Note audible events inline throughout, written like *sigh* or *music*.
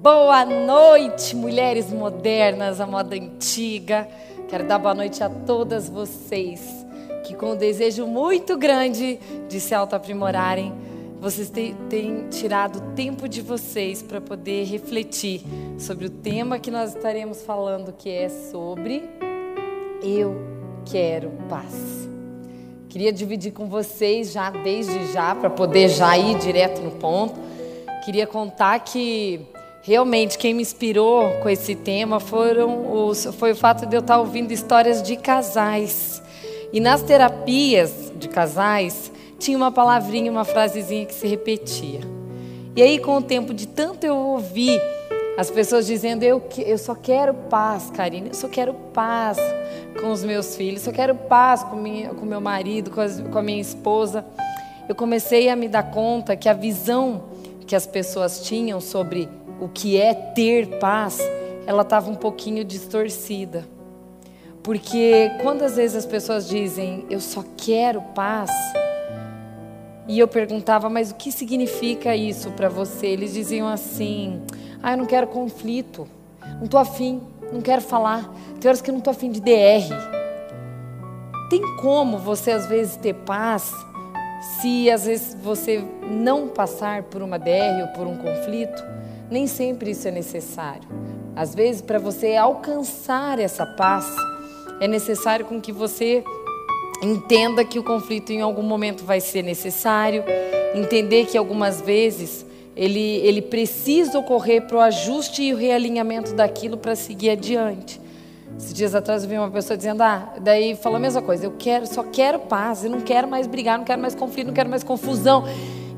Boa noite, mulheres modernas, a moda antiga. Quero dar boa noite a todas vocês que, com um desejo muito grande de se auto-aprimorarem, vocês têm, tirado tempo de vocês para poder refletir sobre o tema que nós estaremos falando, que é sobre Eu Quero Paz. Queria dividir com vocês já desde já, para poder já ir direto no ponto. Queria contar que realmente quem me inspirou com esse tema foram os, foi o fato de eu estar ouvindo histórias de casais. E nas terapias de casais, tinha uma palavrinha, uma frasezinha que se repetia. E aí, com o tempo de tanto eu ouvir as pessoas dizendo: Eu, eu só quero paz, Karine, eu só quero paz com os meus filhos, eu só quero paz com, minha, com meu marido, com, as, com a minha esposa. Eu comecei a me dar conta que a visão que as pessoas tinham sobre o que é ter paz, ela estava um pouquinho distorcida. Porque quando às vezes as pessoas dizem, eu só quero paz, e eu perguntava, mas o que significa isso para você? Eles diziam assim, ah, eu não quero conflito, não estou afim, não quero falar, tem horas que eu não estou afim de DR. Tem como você às vezes ter paz se às vezes você não passar por uma DR ou por um conflito? Nem sempre isso é necessário. Às vezes, para você alcançar essa paz, é necessário com que você entenda que o conflito em algum momento vai ser necessário, entender que algumas vezes ele, ele precisa ocorrer para o ajuste e o realinhamento daquilo para seguir adiante. Esses dias atrás eu vi uma pessoa dizendo, ah, daí falou a mesma coisa, eu quero, só quero paz, eu não quero mais brigar, não quero mais conflito, não quero mais confusão.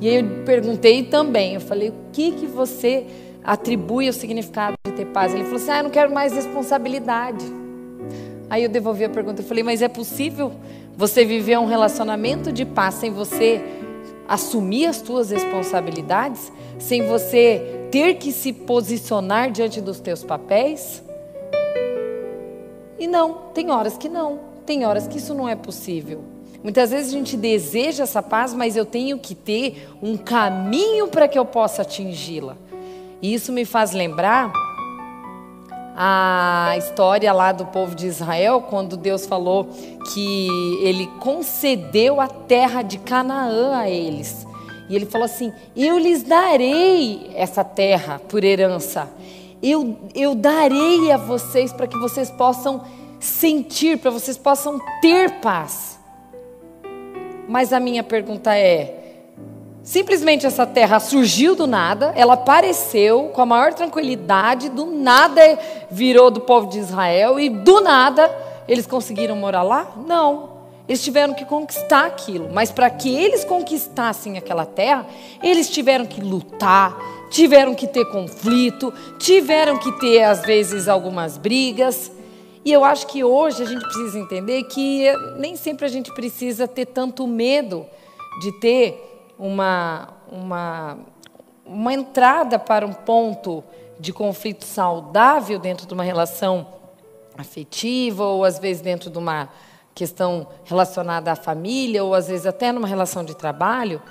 E aí eu perguntei também, eu falei, o que que você atribui o significado de ter paz? Ele falou assim, ah, eu não quero mais responsabilidade. Aí eu devolvi a pergunta, eu falei, mas é possível você viver um relacionamento de paz sem você assumir as suas responsabilidades, sem você ter que se posicionar diante dos teus papéis? E não, tem horas que não, tem horas que isso não é possível. Muitas vezes a gente deseja essa paz, mas eu tenho que ter um caminho para que eu possa atingi-la. E isso me faz lembrar a história lá do povo de Israel, quando Deus falou que ele concedeu a terra de Canaã a eles. E ele falou assim: Eu lhes darei essa terra por herança. Eu, eu darei a vocês para que vocês possam sentir, para vocês possam ter paz. Mas a minha pergunta é: Simplesmente essa terra surgiu do nada, ela apareceu com a maior tranquilidade, do nada virou do povo de Israel e do nada eles conseguiram morar lá? Não. Eles tiveram que conquistar aquilo, mas para que eles conquistassem aquela terra, eles tiveram que lutar, tiveram que ter conflito, tiveram que ter às vezes algumas brigas. E eu acho que hoje a gente precisa entender que nem sempre a gente precisa ter tanto medo de ter uma, uma, uma entrada para um ponto de conflito saudável dentro de uma relação afetiva, ou às vezes dentro de uma questão relacionada à família, ou às vezes até numa relação de trabalho,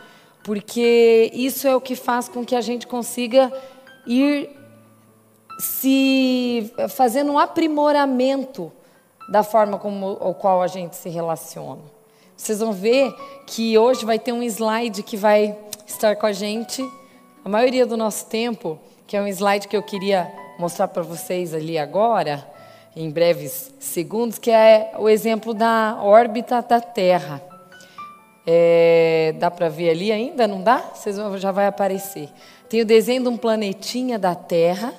porque isso é o que faz com que a gente consiga ir se fazendo um aprimoramento da forma como o qual a gente se relaciona. Vocês vão ver que hoje vai ter um slide que vai estar com a gente a maioria do nosso tempo, que é um slide que eu queria mostrar para vocês ali agora, em breves segundos, que é o exemplo da órbita da Terra. É, dá para ver ali ainda? Não dá? Vocês vão, já vai aparecer. Tem o desenho de um planetinha da Terra.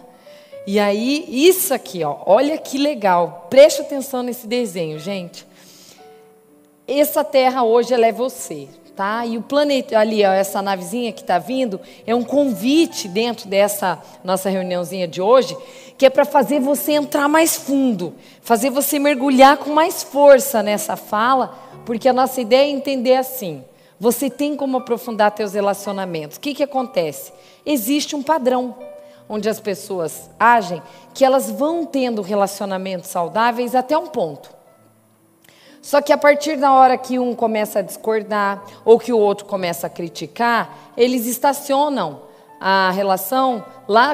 E aí, isso aqui, ó, olha que legal. Preste atenção nesse desenho, gente essa terra hoje ela é você, tá? E o planeta ali, ó, essa navezinha que está vindo, é um convite dentro dessa nossa reuniãozinha de hoje, que é para fazer você entrar mais fundo, fazer você mergulhar com mais força nessa fala, porque a nossa ideia é entender assim. Você tem como aprofundar seus relacionamentos. O que, que acontece? Existe um padrão onde as pessoas agem, que elas vão tendo relacionamentos saudáveis até um ponto. Só que a partir da hora que um começa a discordar ou que o outro começa a criticar, eles estacionam a relação lá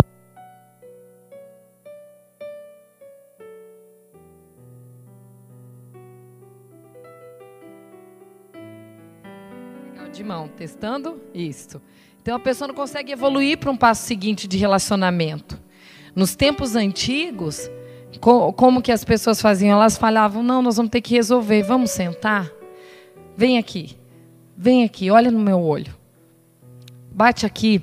de mão, testando isto. Então a pessoa não consegue evoluir para um passo seguinte de relacionamento. Nos tempos antigos, como que as pessoas faziam? Elas falavam: não, nós vamos ter que resolver, vamos sentar? Vem aqui, vem aqui, olha no meu olho. Bate aqui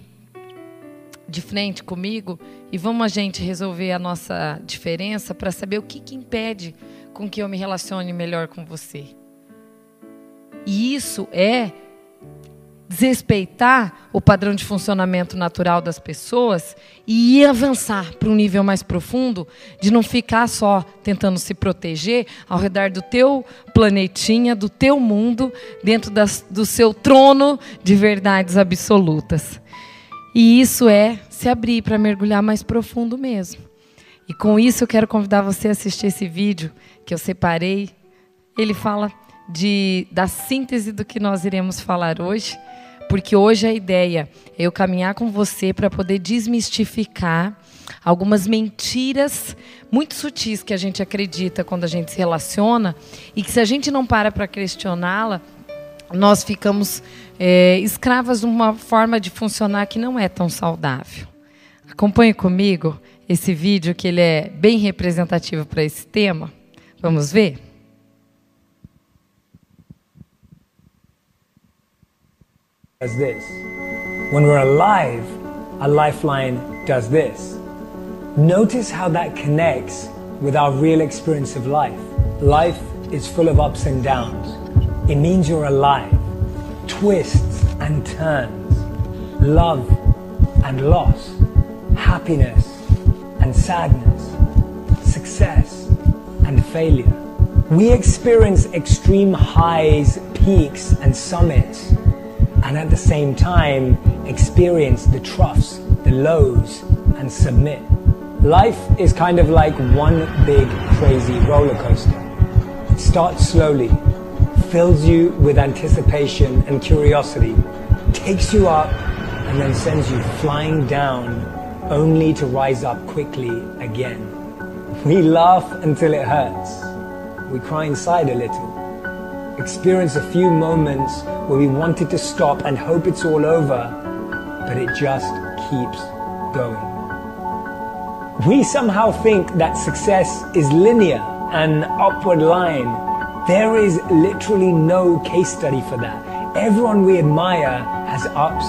de frente comigo e vamos a gente resolver a nossa diferença para saber o que, que impede com que eu me relacione melhor com você. E isso é desrespeitar o padrão de funcionamento natural das pessoas e ir avançar para um nível mais profundo de não ficar só tentando se proteger ao redor do teu planetinha, do teu mundo, dentro das, do seu trono de verdades absolutas. E isso é se abrir para mergulhar mais profundo mesmo. E com isso eu quero convidar você a assistir esse vídeo que eu separei. Ele fala de, da síntese do que nós iremos falar hoje, porque hoje a ideia é eu caminhar com você para poder desmistificar algumas mentiras muito sutis que a gente acredita quando a gente se relaciona e que se a gente não para para questioná-la, nós ficamos é, escravas de uma forma de funcionar que não é tão saudável. Acompanhe comigo esse vídeo que ele é bem representativo para esse tema. Vamos ver? Does this. When we're alive, a lifeline does this. Notice how that connects with our real experience of life. Life is full of ups and downs. It means you're alive. Twists and turns. Love and loss. Happiness and sadness. Success and failure. We experience extreme highs, peaks, and summits and at the same time experience the troughs, the lows, and submit. Life is kind of like one big crazy roller coaster. It starts slowly, fills you with anticipation and curiosity, takes you up, and then sends you flying down only to rise up quickly again. We laugh until it hurts. We cry inside a little experience a few moments where we wanted to stop and hope it's all over, but it just keeps going. We somehow think that success is linear, an upward line. There is literally no case study for that. Everyone we admire has ups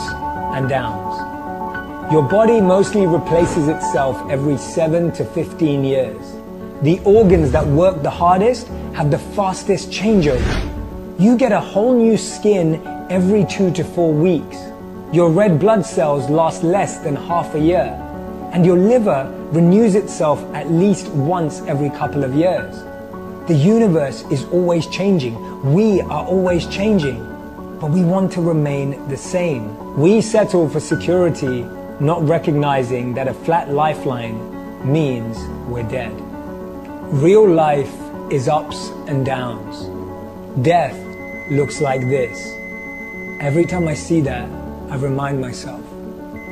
and downs. Your body mostly replaces itself every 7 to 15 years. The organs that work the hardest have the fastest changeover. You get a whole new skin every two to four weeks. Your red blood cells last less than half a year. And your liver renews itself at least once every couple of years. The universe is always changing. We are always changing. But we want to remain the same. We settle for security, not recognizing that a flat lifeline means we're dead. Real life is ups and downs. Death looks like this. Every time I see that, I remind myself,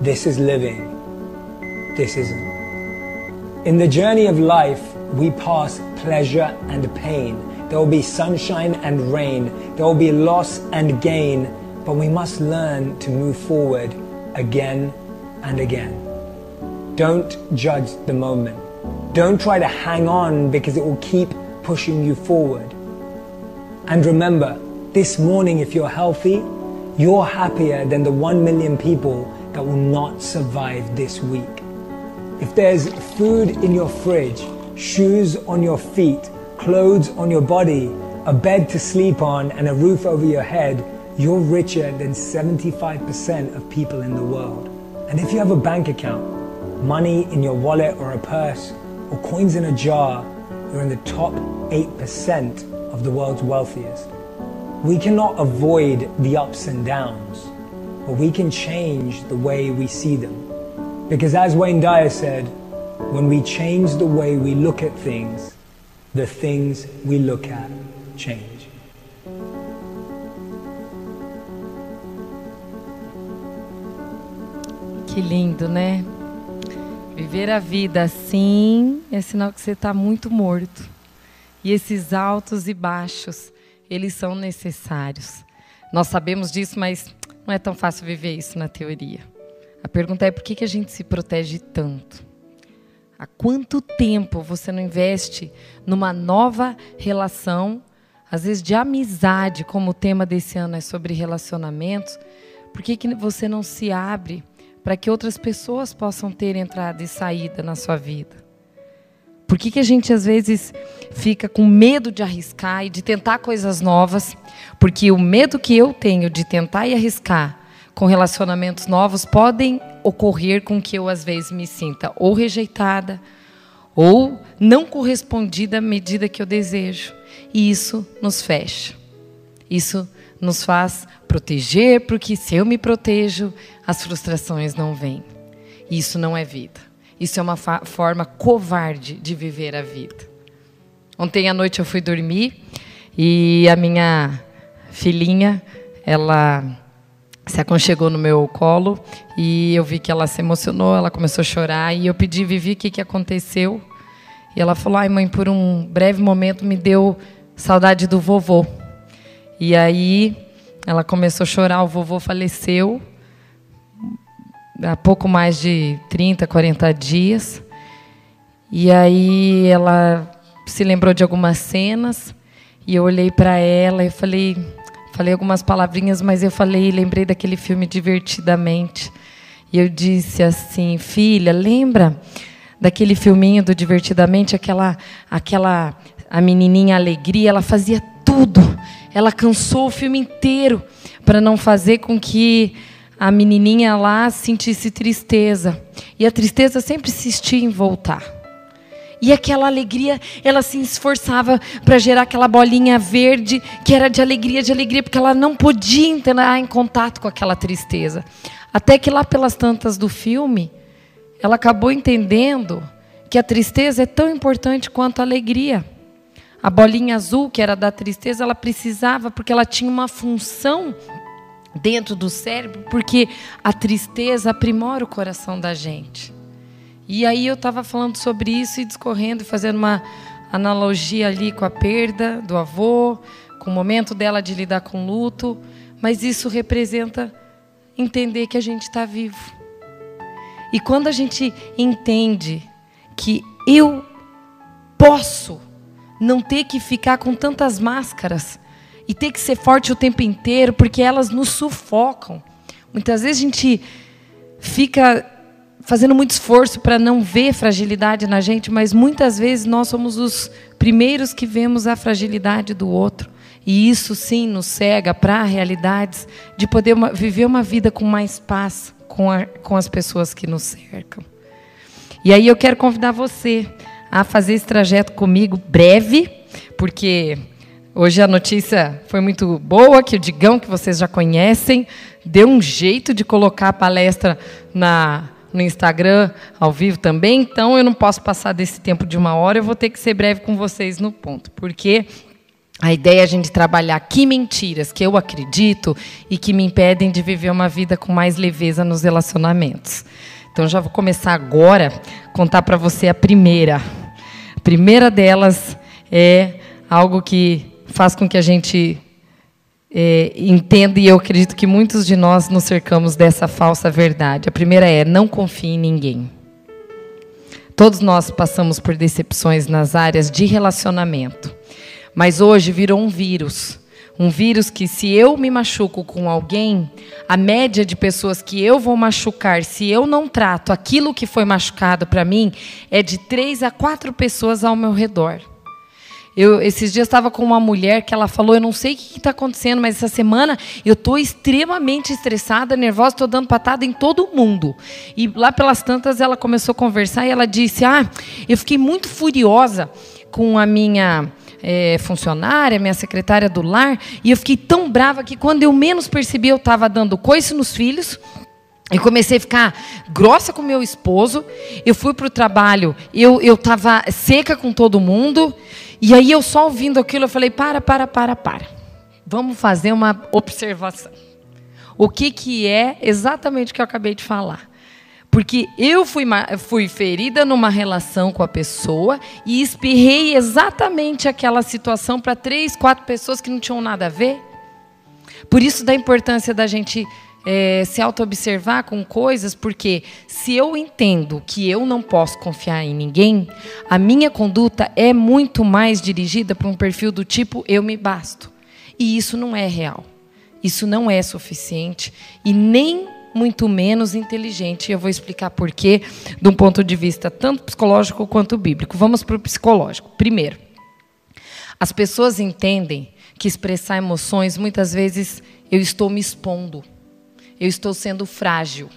this is living, this isn't. In the journey of life, we pass pleasure and pain. There will be sunshine and rain. There will be loss and gain. But we must learn to move forward again and again. Don't judge the moment. Don't try to hang on because it will keep pushing you forward. And remember, this morning, if you're healthy, you're happier than the 1 million people that will not survive this week. If there's food in your fridge, shoes on your feet, clothes on your body, a bed to sleep on, and a roof over your head, you're richer than 75% of people in the world. And if you have a bank account, money in your wallet or a purse, or coins in a jar, you're in the top 8% of the world's wealthiest. We cannot avoid the ups and downs, but we can change the way we see them. Because as Wayne Dyer said, when we change the way we look at things, the things we look at change. Que lindo, né? Viver a vida assim é sinal que você está muito morto. E esses altos e baixos eles são necessários. Nós sabemos disso, mas não é tão fácil viver isso na teoria. A pergunta é por que, que a gente se protege tanto? Há quanto tempo você não investe numa nova relação, às vezes de amizade, como o tema desse ano é sobre relacionamentos? Por que, que você não se abre para que outras pessoas possam ter entrada e saída na sua vida? Por que, que a gente às vezes fica com medo de arriscar e de tentar coisas novas? Porque o medo que eu tenho de tentar e arriscar com relacionamentos novos podem ocorrer com que eu às vezes me sinta ou rejeitada ou não correspondida à medida que eu desejo. E isso nos fecha. Isso nos faz proteger, porque se eu me protejo, as frustrações não vêm. Isso não é vida. Isso é uma forma covarde de viver a vida. Ontem à noite eu fui dormir e a minha filhinha, ela se aconchegou no meu colo e eu vi que ela se emocionou, ela começou a chorar e eu pedi, Vivi, o que, que aconteceu? E ela falou, ai mãe, por um breve momento me deu saudade do vovô. E aí ela começou a chorar, o vovô faleceu há pouco mais de 30, 40 dias. E aí ela se lembrou de algumas cenas e eu olhei para ela e falei, falei algumas palavrinhas, mas eu falei, lembrei daquele filme Divertidamente. E eu disse assim, filha, lembra daquele filminho do Divertidamente, aquela aquela a menininha alegria, ela fazia tudo. Ela cansou o filme inteiro para não fazer com que a menininha lá sentisse tristeza. E a tristeza sempre insistia em voltar. E aquela alegria, ela se esforçava para gerar aquela bolinha verde, que era de alegria, de alegria, porque ela não podia entrar em contato com aquela tristeza. Até que lá pelas tantas do filme, ela acabou entendendo que a tristeza é tão importante quanto a alegria. A bolinha azul, que era da tristeza, ela precisava, porque ela tinha uma função dentro do cérebro, porque a tristeza aprimora o coração da gente. E aí eu estava falando sobre isso e discorrendo, fazendo uma analogia ali com a perda do avô, com o momento dela de lidar com luto, mas isso representa entender que a gente está vivo. E quando a gente entende que eu posso não ter que ficar com tantas máscaras, e ter que ser forte o tempo inteiro, porque elas nos sufocam. Muitas vezes a gente fica fazendo muito esforço para não ver fragilidade na gente, mas muitas vezes nós somos os primeiros que vemos a fragilidade do outro. E isso sim nos cega para realidades de poder uma, viver uma vida com mais paz com, a, com as pessoas que nos cercam. E aí eu quero convidar você a fazer esse trajeto comigo breve, porque Hoje a notícia foi muito boa, que o Digão, que vocês já conhecem, deu um jeito de colocar a palestra na, no Instagram ao vivo também, então eu não posso passar desse tempo de uma hora, eu vou ter que ser breve com vocês no ponto, porque a ideia é a gente trabalhar que mentiras que eu acredito e que me impedem de viver uma vida com mais leveza nos relacionamentos. Então já vou começar agora contar para você a primeira. A primeira delas é algo que faz com que a gente é, entenda, e eu acredito que muitos de nós nos cercamos dessa falsa verdade. A primeira é: não confie em ninguém. Todos nós passamos por decepções nas áreas de relacionamento, mas hoje virou um vírus. Um vírus que, se eu me machuco com alguém, a média de pessoas que eu vou machucar, se eu não trato aquilo que foi machucado para mim, é de três a quatro pessoas ao meu redor. Eu, esses dias estava com uma mulher que ela falou: Eu não sei o que está acontecendo, mas essa semana eu estou extremamente estressada, nervosa, estou dando patada em todo mundo. E lá pelas tantas ela começou a conversar e ela disse: Ah, eu fiquei muito furiosa com a minha é, funcionária, minha secretária do lar, e eu fiquei tão brava que quando eu menos percebi, eu estava dando coice nos filhos. Eu comecei a ficar grossa com meu esposo. Eu fui para o trabalho, eu estava seca com todo mundo. E aí eu só ouvindo aquilo, eu falei: para, para, para, para. Vamos fazer uma observação. O que, que é exatamente o que eu acabei de falar? Porque eu fui, fui ferida numa relação com a pessoa e espirrei exatamente aquela situação para três, quatro pessoas que não tinham nada a ver. Por isso da importância da gente é, se auto-observar com coisas, porque se eu entendo que eu não posso confiar em ninguém, a minha conduta é muito mais dirigida para um perfil do tipo eu me basto. E isso não é real. Isso não é suficiente e nem muito menos inteligente. Eu vou explicar por quê, de um ponto de vista tanto psicológico quanto bíblico. Vamos para o psicológico. Primeiro, as pessoas entendem que expressar emoções, muitas vezes eu estou me expondo eu estou sendo frágil.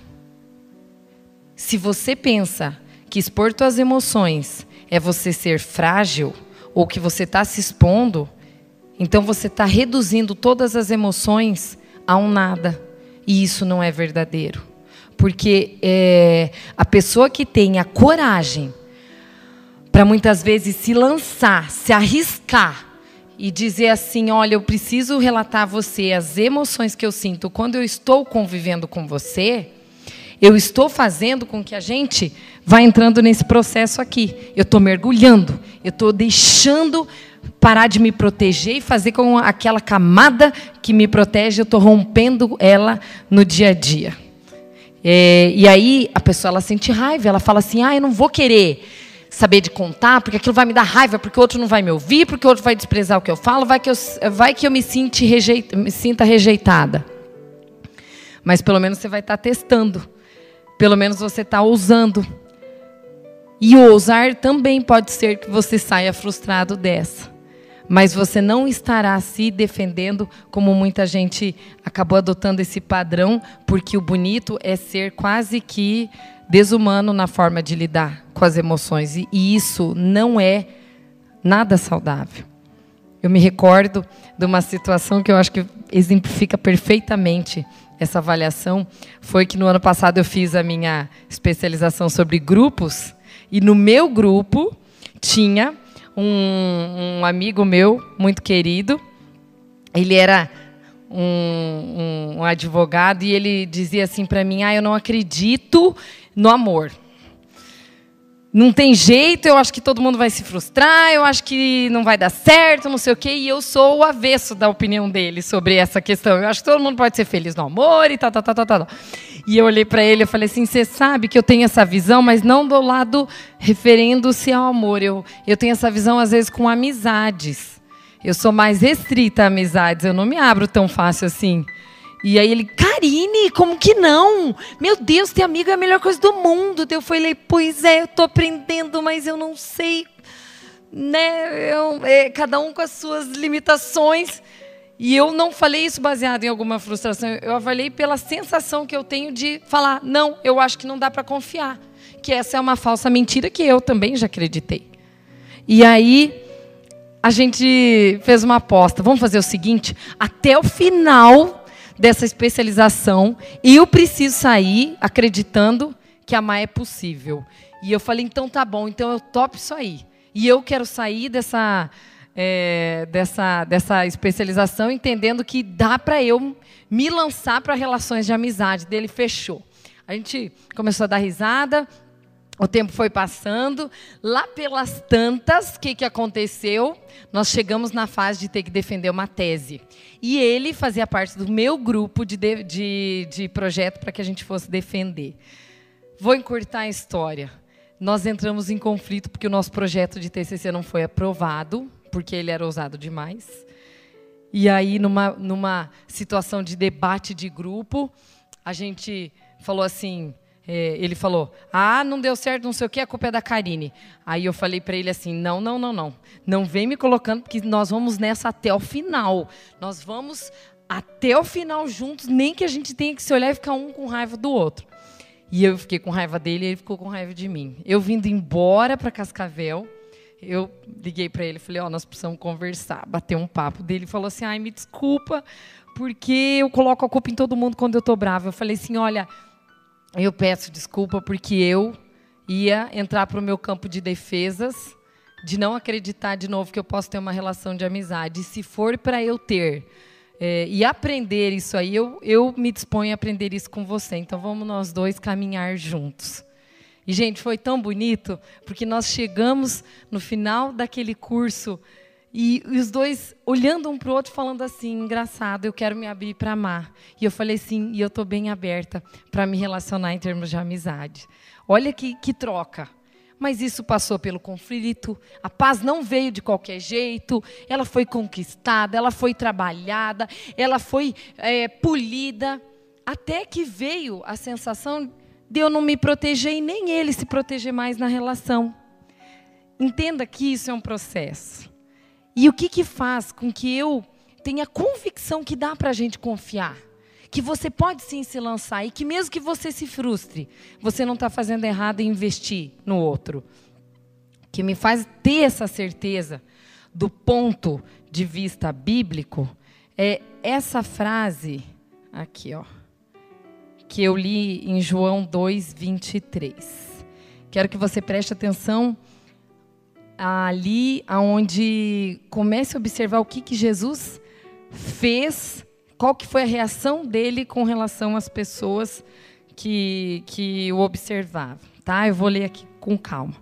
Se você pensa que expor suas emoções é você ser frágil, ou que você está se expondo, então você está reduzindo todas as emoções a um nada. E isso não é verdadeiro. Porque é, a pessoa que tem a coragem para muitas vezes se lançar, se arriscar e dizer assim: olha, eu preciso relatar a você as emoções que eu sinto quando eu estou convivendo com você, eu estou fazendo com que a gente vá entrando nesse processo aqui. Eu estou mergulhando, eu estou deixando parar de me proteger e fazer com aquela camada que me protege, eu estou rompendo ela no dia a dia. É, e aí a pessoa ela sente raiva, ela fala assim: ah, eu não vou querer saber de contar, porque aquilo vai me dar raiva, porque o outro não vai me ouvir, porque o outro vai desprezar o que eu falo, vai que eu, vai que eu me, sinta rejeita, me sinta rejeitada. Mas pelo menos você vai estar testando. Pelo menos você está ousando. E ousar também pode ser que você saia frustrado dessa. Mas você não estará se defendendo como muita gente acabou adotando esse padrão, porque o bonito é ser quase que desumano na forma de lidar com as emoções. E, isso não é nada saudável. Eu me recordo de uma situação que eu acho que exemplifica perfeitamente essa avaliação. Foi que no ano passado eu fiz a minha especialização sobre grupos. E no meu grupo tinha um, um amigo meu, muito querido. Ele era um, um, um advogado e ele dizia assim para mim: Ah, eu não acredito no amor. Não tem jeito, eu acho que todo mundo vai se frustrar, eu acho que não vai dar certo, não sei o quê, e eu sou o avesso da opinião dele sobre essa questão. Eu acho que todo mundo pode ser feliz no amor e tal, tal, tal, tal, tal. E eu olhei para ele e falei assim: você sabe que eu tenho essa visão, mas não do lado referendo-se ao amor. Eu, eu tenho essa visão, às vezes, com amizades. Eu sou mais restrita a amizades, eu não me abro tão fácil assim. E aí ele, Karine, como que não? Meu Deus, ter amigo é a melhor coisa do mundo. Eu falei, pois é, eu estou aprendendo, mas eu não sei. Né? Eu, é, cada um com as suas limitações. E eu não falei isso baseado em alguma frustração. Eu falei pela sensação que eu tenho de falar, não, eu acho que não dá para confiar. Que essa é uma falsa mentira que eu também já acreditei. E aí a gente fez uma aposta. Vamos fazer o seguinte: até o final dessa especialização e eu preciso sair acreditando que amar é possível. E eu falei, então tá bom, então eu topo isso aí. E eu quero sair dessa, é, dessa, dessa especialização entendendo que dá para eu me lançar para relações de amizade. Dele fechou. A gente começou a dar risada, o tempo foi passando, lá pelas tantas, o que, que aconteceu? Nós chegamos na fase de ter que defender uma tese. E ele fazia parte do meu grupo de, de, de projeto para que a gente fosse defender. Vou encurtar a história. Nós entramos em conflito porque o nosso projeto de TCC não foi aprovado, porque ele era ousado demais. E aí, numa, numa situação de debate de grupo, a gente falou assim é, ele falou: Ah, não deu certo, não sei o que, a culpa é da Karine. Aí eu falei para ele assim: Não, não, não, não. Não vem me colocando, porque nós vamos nessa até o final. Nós vamos até o final juntos, nem que a gente tenha que se olhar e ficar um com raiva do outro. E eu fiquei com raiva dele e ele ficou com raiva de mim. Eu vindo embora para Cascavel, eu liguei para ele falei: Ó, oh, nós precisamos conversar, bater um papo dele. Ele falou assim: Ai, me desculpa, porque eu coloco a culpa em todo mundo quando eu estou brava. Eu falei assim: Olha eu peço desculpa porque eu ia entrar para o meu campo de defesas, de não acreditar de novo que eu posso ter uma relação de amizade. E se for para eu ter é, e aprender isso aí, eu, eu me disponho a aprender isso com você. Então vamos nós dois caminhar juntos. E, gente, foi tão bonito, porque nós chegamos no final daquele curso E, os dois olhando um para o outro, falando assim: engraçado, eu quero me abrir para amar. E eu falei sim, e eu estou bem aberta para me relacionar em termos de amizade. Olha que, que troca. Mas isso passou pelo conflito, a paz não veio de qualquer jeito, ela foi conquistada, ela foi trabalhada, ela foi é, polida, até que veio a sensação de eu não me proteger e nem ele se proteger mais na relação. Entenda que isso é um processo. E o que, que faz com que eu tenha convicção que dá para a gente confiar? Que você pode sim se lançar e que mesmo que você se frustre, você não está fazendo errado em investir no outro. Que me faz ter essa certeza do ponto de vista bíblico é essa frase aqui, ó, que eu li em João 2, 23. Quero que você preste atenção ali aonde comece a observar o que, que Jesus fez, qual que foi a reação dele com relação às pessoas que, que o observavam. Tá? Eu vou ler aqui com calma.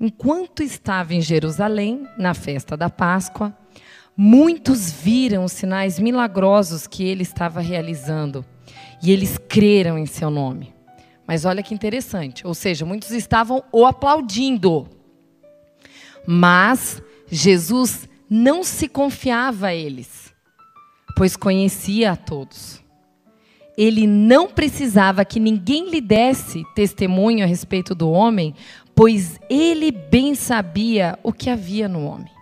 Enquanto estava em Jerusalém, na festa da Páscoa, muitos viram os sinais milagrosos que ele estava realizando e eles creram em seu nome. Mas olha que interessante, ou seja, muitos estavam o aplaudindo. Mas Jesus não se confiava a eles, pois conhecia a todos. Ele não precisava que ninguém lhe desse testemunho a respeito do homem, pois ele bem sabia o que havia no homem.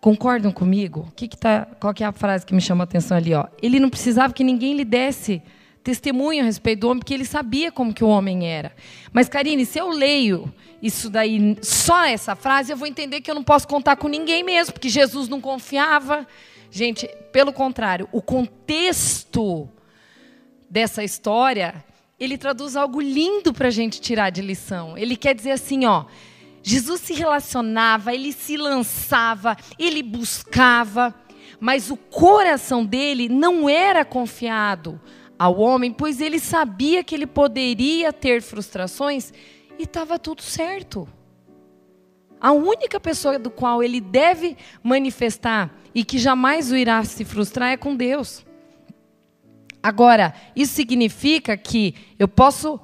Concordam comigo? Que que tá, qual que é a frase que me chama a atenção ali? Ó? Ele não precisava que ninguém lhe desse testemunho a respeito do homem, porque ele sabia como que o homem era. Mas, Karine, se eu leio isso daí, só essa frase, eu vou entender que eu não posso contar com ninguém mesmo, porque Jesus não confiava. Gente, pelo contrário, o contexto dessa história, ele traduz algo lindo para a gente tirar de lição. Ele quer dizer assim, ó, Jesus se relacionava, ele se lançava, ele buscava, mas o coração dele não era confiado ao homem, pois ele sabia que ele poderia ter frustrações e estava tudo certo. A única pessoa do qual ele deve manifestar e que jamais o irá se frustrar é com Deus. Agora, isso significa que eu posso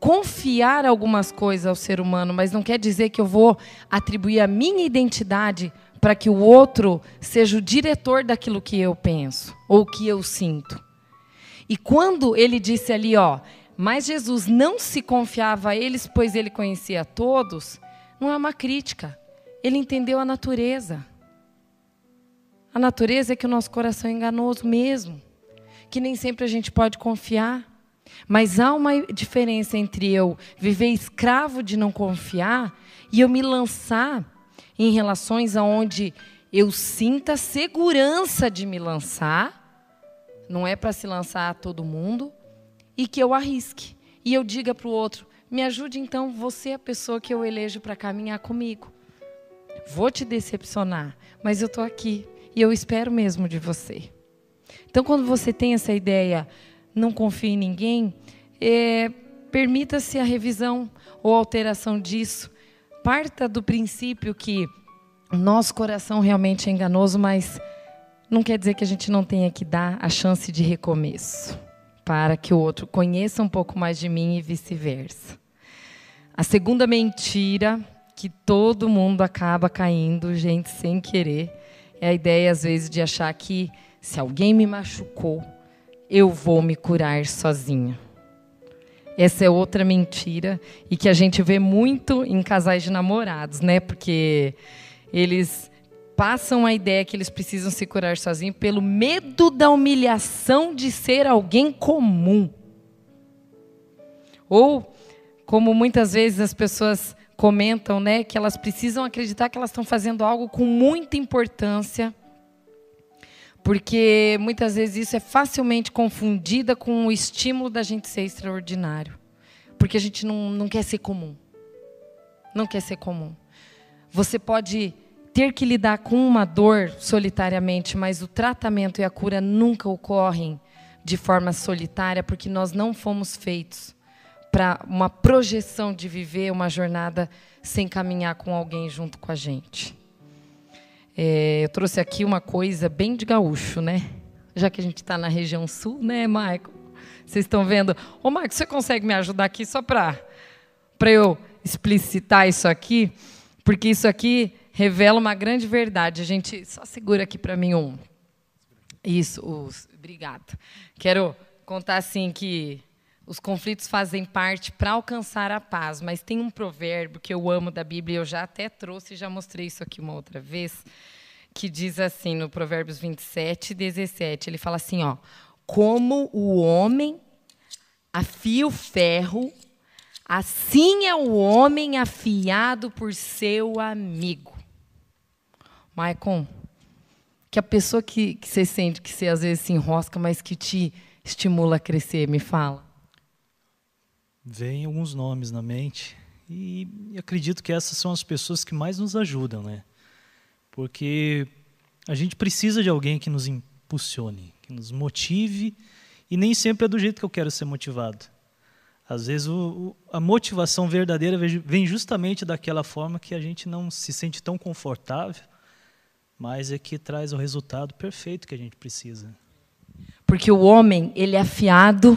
confiar algumas coisas ao ser humano, mas não quer dizer que eu vou atribuir a minha identidade para que o outro seja o diretor daquilo que eu penso ou que eu sinto. E quando ele disse ali, ó, mas Jesus não se confiava a eles, pois ele conhecia todos, não é uma crítica. Ele entendeu a natureza. A natureza é que o nosso coração é enganoso mesmo, que nem sempre a gente pode confiar. Mas há uma diferença entre eu viver escravo de não confiar e eu me lançar em relações aonde eu sinta segurança de me lançar. Não é para se lançar a todo mundo, e que eu arrisque. E eu diga para o outro: me ajude então, você é a pessoa que eu elejo para caminhar comigo. Vou te decepcionar, mas eu estou aqui e eu espero mesmo de você. Então, quando você tem essa ideia, não confie em ninguém, é, permita-se a revisão ou alteração disso. Parta do princípio que nosso coração realmente é enganoso, mas não quer dizer que a gente não tenha que dar a chance de recomeço para que o outro conheça um pouco mais de mim e vice-versa. A segunda mentira que todo mundo acaba caindo, gente, sem querer, é a ideia às vezes de achar que se alguém me machucou, eu vou me curar sozinha. Essa é outra mentira e que a gente vê muito em casais de namorados, né? Porque eles passam a ideia que eles precisam se curar sozinhos pelo medo da humilhação de ser alguém comum. Ou, como muitas vezes as pessoas comentam, né, que elas precisam acreditar que elas estão fazendo algo com muita importância, porque muitas vezes isso é facilmente confundida com o estímulo da gente ser extraordinário, porque a gente não, não quer ser comum, não quer ser comum. Você pode ter que lidar com uma dor solitariamente, mas o tratamento e a cura nunca ocorrem de forma solitária, porque nós não fomos feitos para uma projeção de viver uma jornada sem caminhar com alguém junto com a gente. É, eu trouxe aqui uma coisa bem de gaúcho, né? Já que a gente está na região sul, né, Michael? Vocês estão vendo? Ô, Michael, você consegue me ajudar aqui só para eu explicitar isso aqui? Porque isso aqui revela uma grande verdade. A gente só segura aqui para mim um. Isso, os, obrigada. Quero contar assim que os conflitos fazem parte para alcançar a paz, mas tem um provérbio que eu amo da Bíblia, eu já até trouxe, já mostrei isso aqui uma outra vez, que diz assim no Provérbios 27, 17, ele fala assim, ó, como o homem afia o ferro, assim é o homem afiado por seu amigo. Maicon, que a pessoa que, que você sente que você às vezes se enrosca, mas que te estimula a crescer, me fala vêm alguns nomes na mente e acredito que essas são as pessoas que mais nos ajudam, né? Porque a gente precisa de alguém que nos impulsione, que nos motive e nem sempre é do jeito que eu quero ser motivado. Às vezes o, a motivação verdadeira vem justamente daquela forma que a gente não se sente tão confortável, mas é que traz o resultado perfeito que a gente precisa. Porque o homem, ele é afiado,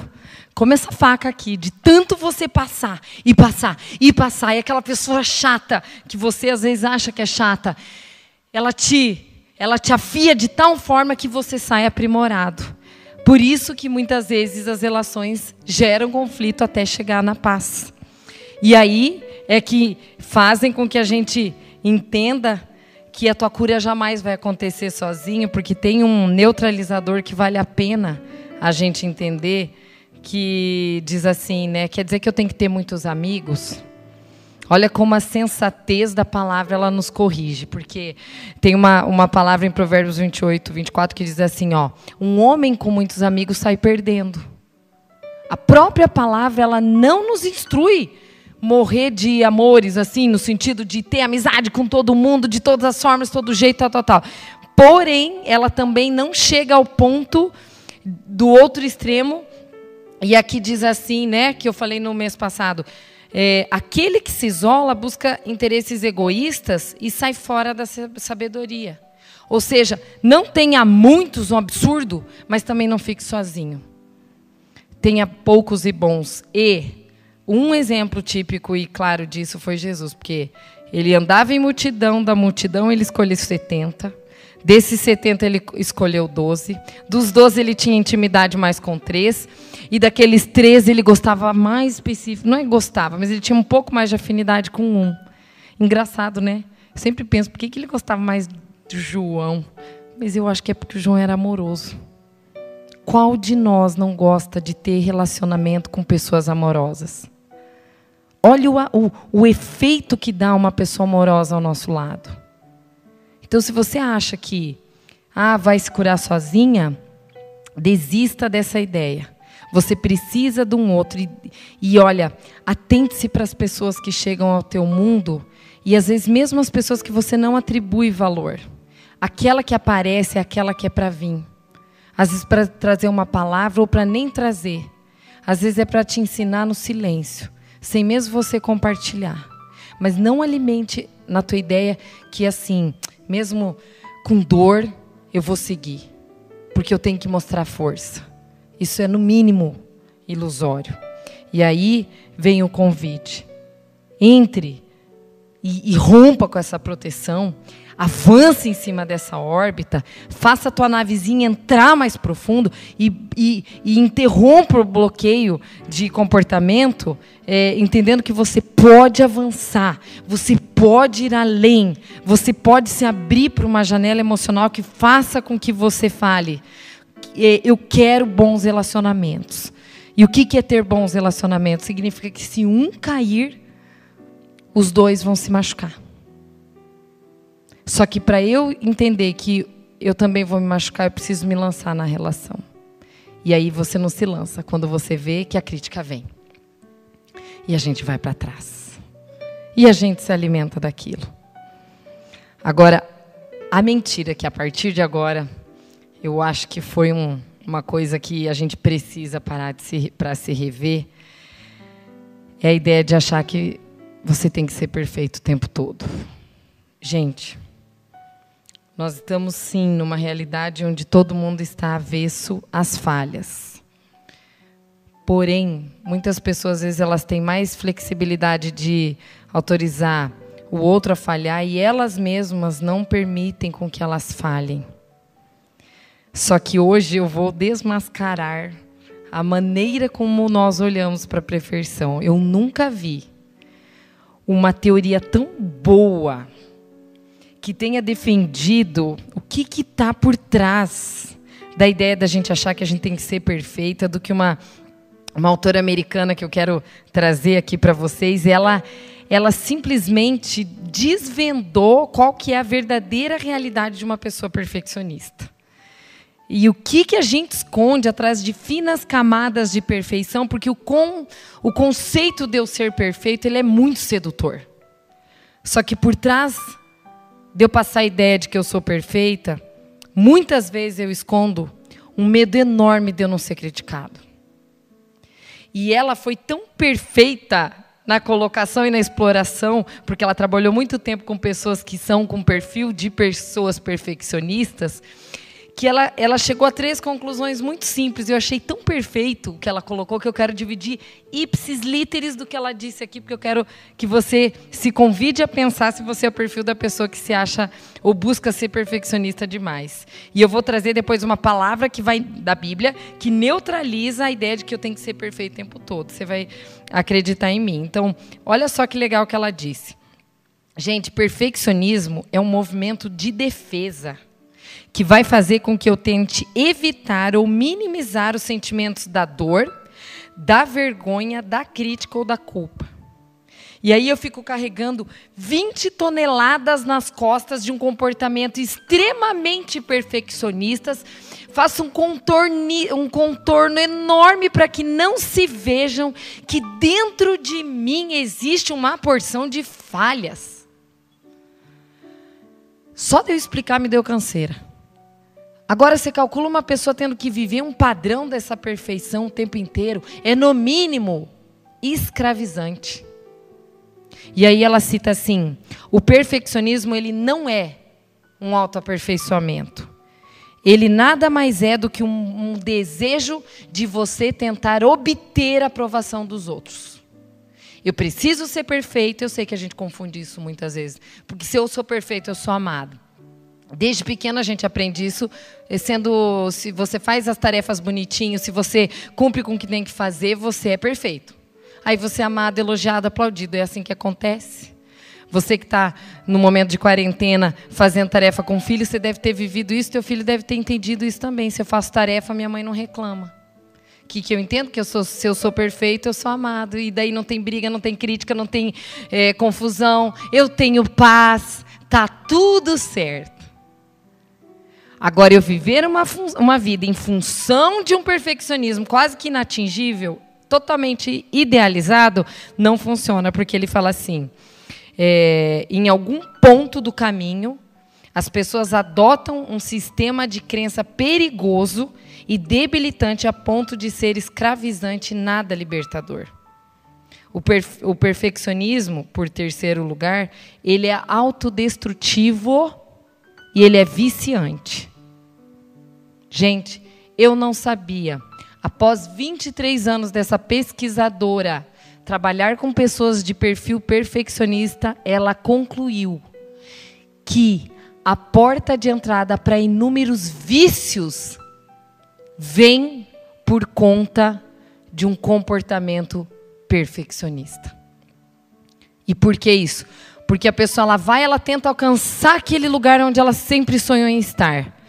como essa faca aqui, de tanto você passar e passar e passar, e aquela pessoa chata, que você às vezes acha que é chata, ela te, ela te afia de tal forma que você sai aprimorado. Por isso que muitas vezes as relações geram conflito até chegar na paz. E aí é que fazem com que a gente entenda que a tua cura jamais vai acontecer sozinho, porque tem um neutralizador que vale a pena a gente entender, que diz assim, né? Quer dizer que eu tenho que ter muitos amigos? Olha como a sensatez da palavra ela nos corrige, porque tem uma, uma palavra em Provérbios 28, 24 que diz assim, ó, um homem com muitos amigos sai perdendo. A própria palavra ela não nos instrui morrer de amores, assim, no sentido de ter amizade com todo mundo, de todas as formas, todo jeito, tal, tal, tal. Porém, ela também não chega ao ponto do outro extremo. E aqui diz assim, né, que eu falei no mês passado. É, aquele que se isola busca interesses egoístas e sai fora da sabedoria. Ou seja, não tenha muitos um absurdo, mas também não fique sozinho. Tenha poucos e bons e um exemplo típico e claro disso foi Jesus, porque ele andava em multidão, da multidão ele escolheu 70. Desses 70 ele escolheu 12. Dos 12 ele tinha intimidade mais com três. E daqueles três ele gostava mais específico. Não é gostava, mas ele tinha um pouco mais de afinidade com um. Engraçado, né? Eu sempre penso, por que, que ele gostava mais de João? Mas eu acho que é porque o João era amoroso. Qual de nós não gosta de ter relacionamento com pessoas amorosas? Olha o, o, o efeito que dá uma pessoa amorosa ao nosso lado. Então, se você acha que ah, vai se curar sozinha, desista dessa ideia. Você precisa de um outro. E, e olha, atente-se para as pessoas que chegam ao teu mundo e às vezes mesmo as pessoas que você não atribui valor. Aquela que aparece é aquela que é para vir. Às vezes para trazer uma palavra ou para nem trazer. Às vezes é para te ensinar no silêncio sem mesmo você compartilhar. Mas não alimente na tua ideia que assim, mesmo com dor, eu vou seguir, porque eu tenho que mostrar força. Isso é no mínimo ilusório. E aí vem o convite. Entre e, e rompa com essa proteção avance em cima dessa órbita, faça a tua navezinha entrar mais profundo e, e, e interrompa o bloqueio de comportamento, é, entendendo que você pode avançar, você pode ir além, você pode se abrir para uma janela emocional que faça com que você fale: é, eu quero bons relacionamentos. E o que é ter bons relacionamentos? Significa que se um cair, os dois vão se machucar. Só que para eu entender que eu também vou me machucar, eu preciso me lançar na relação. E aí você não se lança quando você vê que a crítica vem. E a gente vai para trás. E a gente se alimenta daquilo. Agora, a mentira que a partir de agora, eu acho que foi um, uma coisa que a gente precisa parar para se rever, é a ideia de achar que você tem que ser perfeito o tempo todo. Gente, Nós estamos sim numa realidade onde todo mundo está avesso às falhas. Porém, muitas pessoas às vezes elas têm mais flexibilidade de autorizar o outro a falhar e elas mesmas não permitem com que elas falhem. Só que hoje eu vou desmascarar a maneira como nós olhamos para a perfeição. Eu nunca vi uma teoria tão boa que tenha defendido o que está por trás da ideia da gente achar que a gente tem que ser perfeita do que uma, uma autora americana que eu quero trazer aqui para vocês. Ela, ela simplesmente desvendou qual que é a verdadeira realidade de uma pessoa perfeccionista. E o que, que a gente esconde atrás de finas camadas de perfeição, porque o, com, o conceito de eu ser perfeito ele é muito sedutor. Só que por trás de eu passar a ideia de que eu sou perfeita, muitas vezes eu escondo um medo enorme de eu não ser criticado. E ela foi tão perfeita na colocação e na exploração, porque ela trabalhou muito tempo com pessoas que são com perfil de pessoas perfeccionistas, que ela, ela chegou a três conclusões muito simples. Eu achei tão perfeito o que ela colocou que eu quero dividir ipsis literis do que ela disse aqui, porque eu quero que você se convide a pensar se você é o perfil da pessoa que se acha ou busca ser perfeccionista demais. E eu vou trazer depois uma palavra que vai da Bíblia que neutraliza a ideia de que eu tenho que ser perfeito o tempo todo. Você vai acreditar em mim. Então, olha só que legal que ela disse. Gente, perfeccionismo é um movimento de defesa que vai fazer com que eu tente evitar ou minimizar os sentimentos da dor, da vergonha, da crítica ou da culpa. E aí eu fico carregando 20 toneladas nas costas de um comportamento extremamente perfeccionista, faço um contorno, um contorno enorme para que não se vejam que dentro de mim existe uma porção de falhas. Só de eu explicar me deu canseira. Agora você calcula uma pessoa tendo que viver um padrão dessa perfeição o tempo inteiro, é no mínimo escravizante. E aí ela cita assim: o perfeccionismo ele não é um autoaperfeiçoamento. Ele nada mais é do que um, um desejo de você tentar obter a aprovação dos outros. Eu preciso ser perfeito, eu sei que a gente confunde isso muitas vezes. Porque se eu sou perfeito, eu sou amado. Desde pequena a gente aprende isso, eh, sendo se você faz as tarefas bonitinho, se você cumpre com o que tem que fazer, você é perfeito. Aí você é amado, elogiado, aplaudido. É assim que acontece. Você que está no momento de quarentena fazendo tarefa com o filho, você deve ter vivido isso, teu filho deve ter entendido isso também. Se eu faço tarefa, minha mãe não reclama. Que, que eu entendo que eu sou, se eu sou perfeito, eu sou amado. E daí não tem briga, não tem crítica, não tem é, confusão. Eu tenho paz. Tá tudo certo. Agora, eu viver uma, uma vida em função de um perfeccionismo quase que inatingível, totalmente idealizado, não funciona, porque ele fala assim: é, em algum ponto do caminho, as pessoas adotam um sistema de crença perigoso e debilitante a ponto de ser escravizante e nada libertador. O, perfe o perfeccionismo, por terceiro lugar, ele é autodestrutivo e ele é viciante. Gente, eu não sabia. Após 23 anos dessa pesquisadora trabalhar com pessoas de perfil perfeccionista, ela concluiu que a porta de entrada para inúmeros vícios vem por conta de um comportamento perfeccionista. E por que isso? Porque a pessoa ela vai, ela tenta alcançar aquele lugar onde ela sempre sonhou em estar.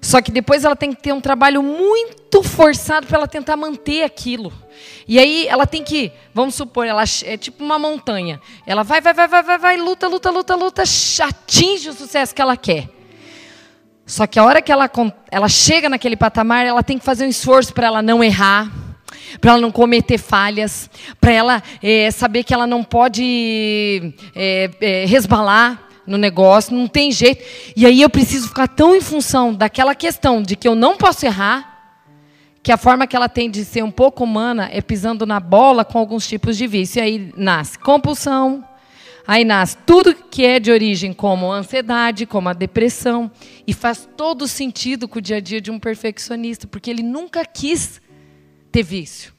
Só que depois ela tem que ter um trabalho muito forçado para ela tentar manter aquilo. E aí ela tem que, vamos supor, ela é tipo uma montanha. Ela vai, vai, vai, vai, vai, vai, luta, luta, luta, luta, atinge o sucesso que ela quer. Só que a hora que ela, ela chega naquele patamar, ela tem que fazer um esforço para ela não errar, para ela não cometer falhas, para ela é, saber que ela não pode é, é, resbalar no negócio, não tem jeito. E aí eu preciso ficar tão em função daquela questão de que eu não posso errar, que a forma que ela tem de ser um pouco humana é pisando na bola com alguns tipos de vício. E aí nasce compulsão, Aí nasce tudo que é de origem, como a ansiedade, como a depressão, e faz todo sentido com o dia a dia de um perfeccionista, porque ele nunca quis ter vício.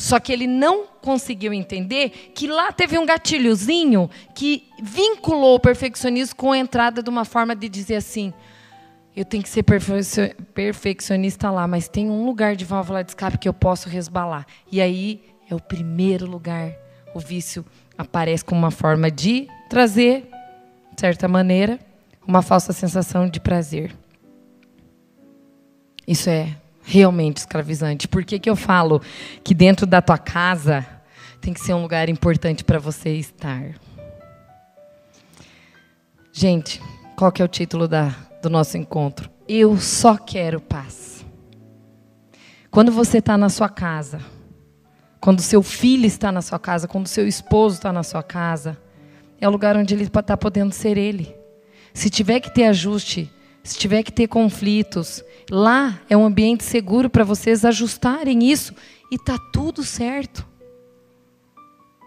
Só que ele não conseguiu entender que lá teve um gatilhozinho que vinculou o perfeccionismo com a entrada de uma forma de dizer assim: eu tenho que ser perfeccionista lá, mas tem um lugar de válvula de escape que eu posso resbalar. E aí é o primeiro lugar, o vício aparece como uma forma de trazer, de certa maneira, uma falsa sensação de prazer. Isso é realmente escravizante. Por que, que eu falo que dentro da tua casa tem que ser um lugar importante para você estar? Gente, qual que é o título da, do nosso encontro? Eu só quero paz. Quando você está na sua casa, quando seu filho está na sua casa, quando seu esposo está na sua casa, é o lugar onde ele está podendo ser ele. Se tiver que ter ajuste, se tiver que ter conflitos, lá é um ambiente seguro para vocês ajustarem isso e tá tudo certo.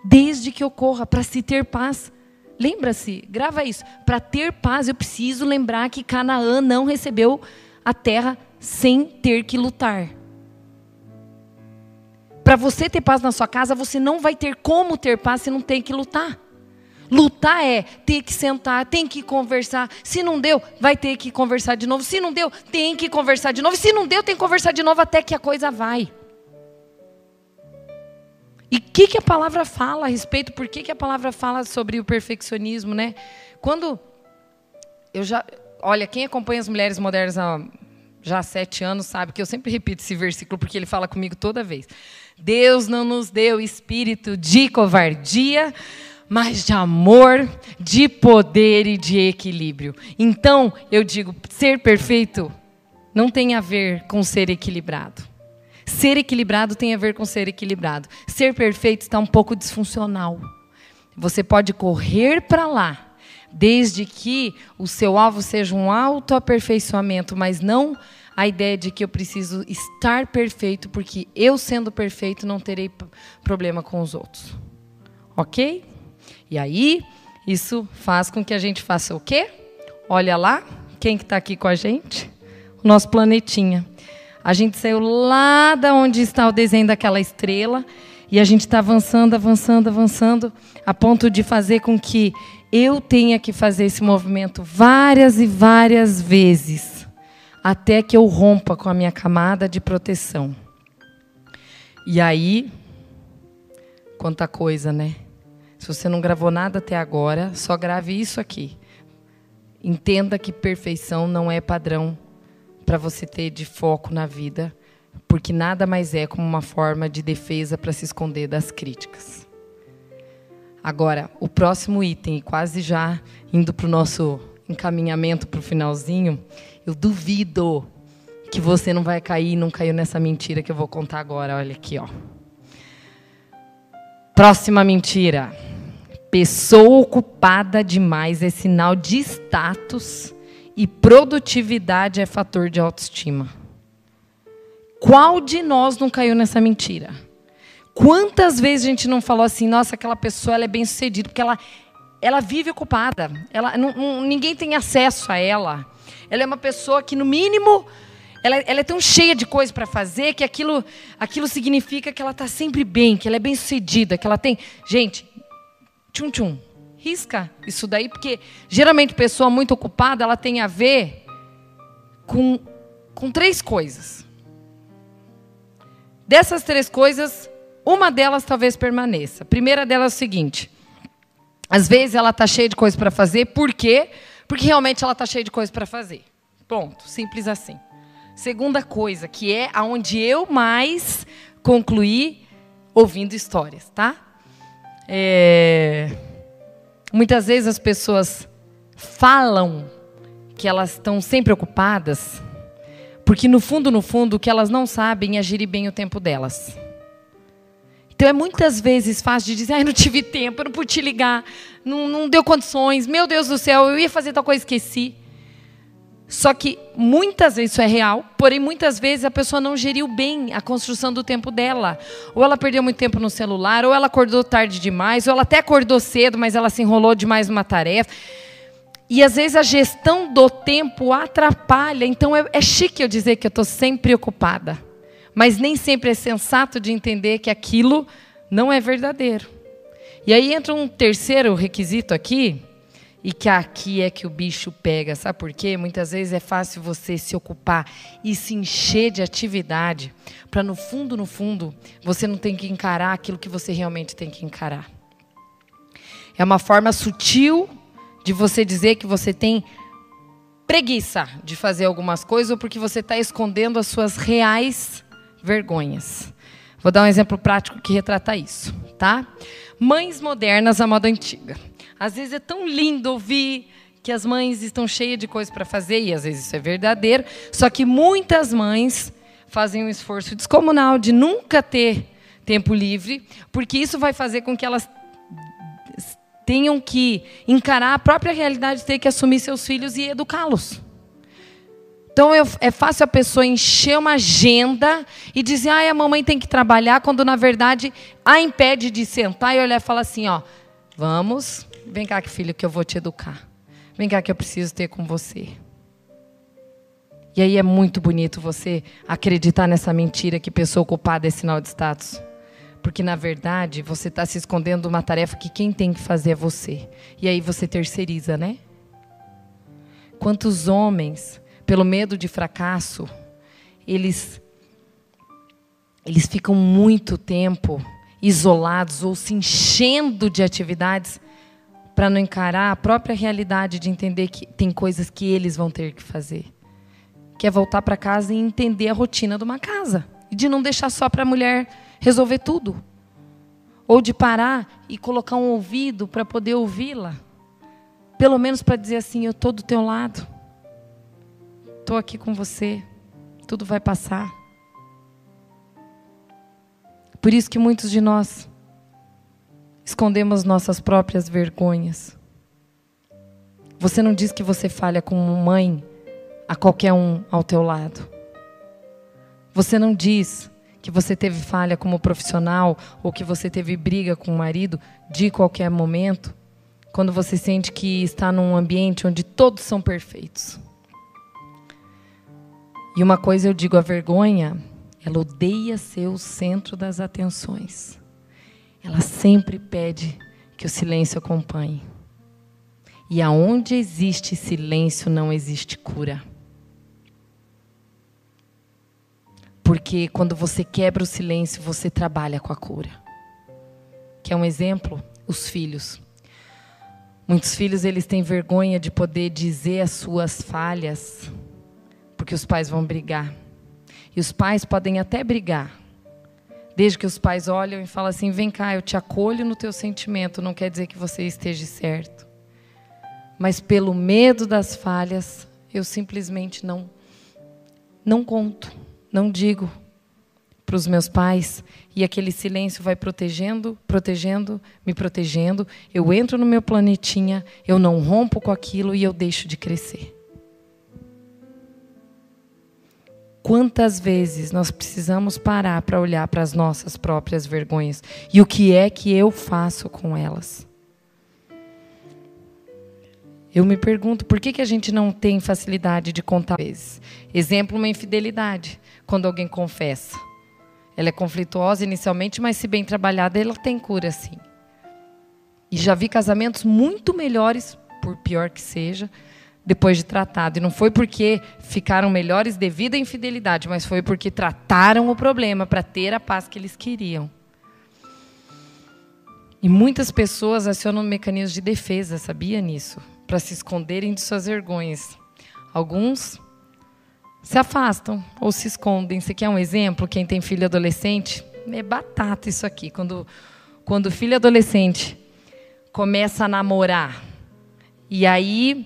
Desde que ocorra para se ter paz. Lembra-se, grava isso. Para ter paz, eu preciso lembrar que Canaã não recebeu a terra sem ter que lutar. Para você ter paz na sua casa, você não vai ter como ter paz se não tem que lutar. Lutar é ter que sentar, tem que conversar. Se não deu, vai ter que conversar de novo. Se não deu, tem que conversar de novo. Se não deu, tem que conversar de novo até que a coisa vai. E o que, que a palavra fala a respeito? Por que, que a palavra fala sobre o perfeccionismo, né? Quando eu já, olha, quem acompanha as mulheres modernas há já há sete anos sabe que eu sempre repito esse versículo porque ele fala comigo toda vez. Deus não nos deu espírito de covardia, mas de amor, de poder e de equilíbrio. Então, eu digo, ser perfeito não tem a ver com ser equilibrado. Ser equilibrado tem a ver com ser equilibrado. Ser perfeito está um pouco disfuncional. Você pode correr para lá, desde que o seu alvo seja um autoaperfeiçoamento, mas não a ideia de que eu preciso estar perfeito, porque eu sendo perfeito não terei problema com os outros. Ok? E aí, isso faz com que a gente faça o quê? Olha lá, quem que está aqui com a gente? O nosso planetinha. A gente saiu lá da onde está o desenho daquela estrela e a gente está avançando, avançando, avançando, a ponto de fazer com que eu tenha que fazer esse movimento várias e várias vezes até que eu rompa com a minha camada de proteção. E aí, quanta coisa, né? Se você não gravou nada até agora, só grave isso aqui. Entenda que perfeição não é padrão para você ter de foco na vida, porque nada mais é como uma forma de defesa para se esconder das críticas. Agora, o próximo item, quase já indo para o nosso encaminhamento para o finalzinho, eu duvido que você não vai cair, não caiu nessa mentira que eu vou contar agora. Olha aqui, ó. Próxima mentira. Pessoa ocupada demais é sinal de status e produtividade é fator de autoestima. Qual de nós não caiu nessa mentira? Quantas vezes a gente não falou assim, nossa, aquela pessoa ela é bem sucedida, porque ela, ela vive ocupada, ela, não, não, ninguém tem acesso a ela. Ela é uma pessoa que, no mínimo, ela, ela é tão cheia de coisas para fazer que aquilo, aquilo significa que ela está sempre bem, que ela é bem sucedida, que ela tem. Gente, tchum tchum, risca isso daí, porque geralmente pessoa muito ocupada ela tem a ver com, com três coisas. Dessas três coisas, uma delas talvez permaneça. A primeira delas é o seguinte: às vezes ela está cheia de coisas para fazer, por quê? Porque porque realmente ela está cheia de coisa para fazer. Ponto. Simples assim. Segunda coisa, que é aonde eu mais concluí ouvindo histórias, tá? É... Muitas vezes as pessoas falam que elas estão sempre ocupadas, porque no fundo, no fundo, o que elas não sabem é bem o tempo delas. Então é muitas vezes fácil de dizer, ai, não tive tempo, eu não pude te ligar, não, não deu condições, meu Deus do céu, eu ia fazer tal coisa, esqueci. Só que muitas vezes isso é real, porém muitas vezes a pessoa não geriu bem a construção do tempo dela. Ou ela perdeu muito tempo no celular, ou ela acordou tarde demais, ou ela até acordou cedo, mas ela se enrolou demais numa tarefa. E às vezes a gestão do tempo atrapalha. Então é, é chique eu dizer que eu estou sempre ocupada. Mas nem sempre é sensato de entender que aquilo não é verdadeiro. E aí entra um terceiro requisito aqui, e que aqui é que o bicho pega. Sabe por quê? Muitas vezes é fácil você se ocupar e se encher de atividade, para no fundo, no fundo, você não tem que encarar aquilo que você realmente tem que encarar. É uma forma sutil de você dizer que você tem preguiça de fazer algumas coisas ou porque você está escondendo as suas reais vergonhas. Vou dar um exemplo prático que retrata isso, tá? Mães modernas à moda antiga. Às vezes é tão lindo ouvir que as mães estão cheias de coisas para fazer, e às vezes isso é verdadeiro, só que muitas mães fazem um esforço descomunal de nunca ter tempo livre, porque isso vai fazer com que elas tenham que encarar a própria realidade de ter que assumir seus filhos e educá-los. Então é fácil a pessoa encher uma agenda e dizer, ah, a mamãe tem que trabalhar, quando na verdade a impede de sentar e olhar e falar assim, ó, vamos Vem cá, filho, que eu vou te educar. Vem cá que eu preciso ter com você. E aí é muito bonito você acreditar nessa mentira que pessoa ocupada é sinal de status. Porque, na verdade, você está se escondendo de uma tarefa que quem tem que fazer é você. E aí você terceiriza, né? Quantos homens, pelo medo de fracasso, eles, eles ficam muito tempo isolados ou se enchendo de atividades para não encarar a própria realidade de entender que tem coisas que eles vão ter que fazer. Que é voltar para casa e entender a rotina de uma casa. E de não deixar só para a mulher resolver tudo. Ou de parar e colocar um ouvido para poder ouvi-la. Pelo menos para dizer assim: eu estou do teu lado. Estou aqui com você. Tudo vai passar. Por isso que muitos de nós escondemos nossas próprias vergonhas. Você não diz que você falha como mãe a qualquer um ao teu lado. Você não diz que você teve falha como profissional ou que você teve briga com o marido de qualquer momento, quando você sente que está num ambiente onde todos são perfeitos. E uma coisa eu digo, a vergonha, ela odeia ser o centro das atenções ela sempre pede que o silêncio acompanhe. E aonde existe silêncio, não existe cura. Porque quando você quebra o silêncio, você trabalha com a cura. Que é um exemplo? Os filhos. Muitos filhos eles têm vergonha de poder dizer as suas falhas, porque os pais vão brigar. E os pais podem até brigar, Desde que os pais olham e falam assim: vem cá, eu te acolho no teu sentimento, não quer dizer que você esteja certo. Mas pelo medo das falhas, eu simplesmente não, não conto, não digo para os meus pais. E aquele silêncio vai protegendo, protegendo, me protegendo. Eu entro no meu planetinha, eu não rompo com aquilo e eu deixo de crescer. Quantas vezes nós precisamos parar para olhar para as nossas próprias vergonhas e o que é que eu faço com elas? Eu me pergunto por que, que a gente não tem facilidade de contar vezes. Exemplo, uma infidelidade, quando alguém confessa. Ela é conflituosa inicialmente, mas se bem trabalhada, ela tem cura sim. E já vi casamentos muito melhores, por pior que seja, depois de tratado. E não foi porque ficaram melhores devido à infidelidade, mas foi porque trataram o problema para ter a paz que eles queriam. E muitas pessoas acionam mecanismos de defesa, sabia nisso? Para se esconderem de suas vergonhas. Alguns se afastam ou se escondem. Você quer um exemplo? Quem tem filho adolescente? É batata isso aqui. Quando, quando o filho adolescente começa a namorar, e aí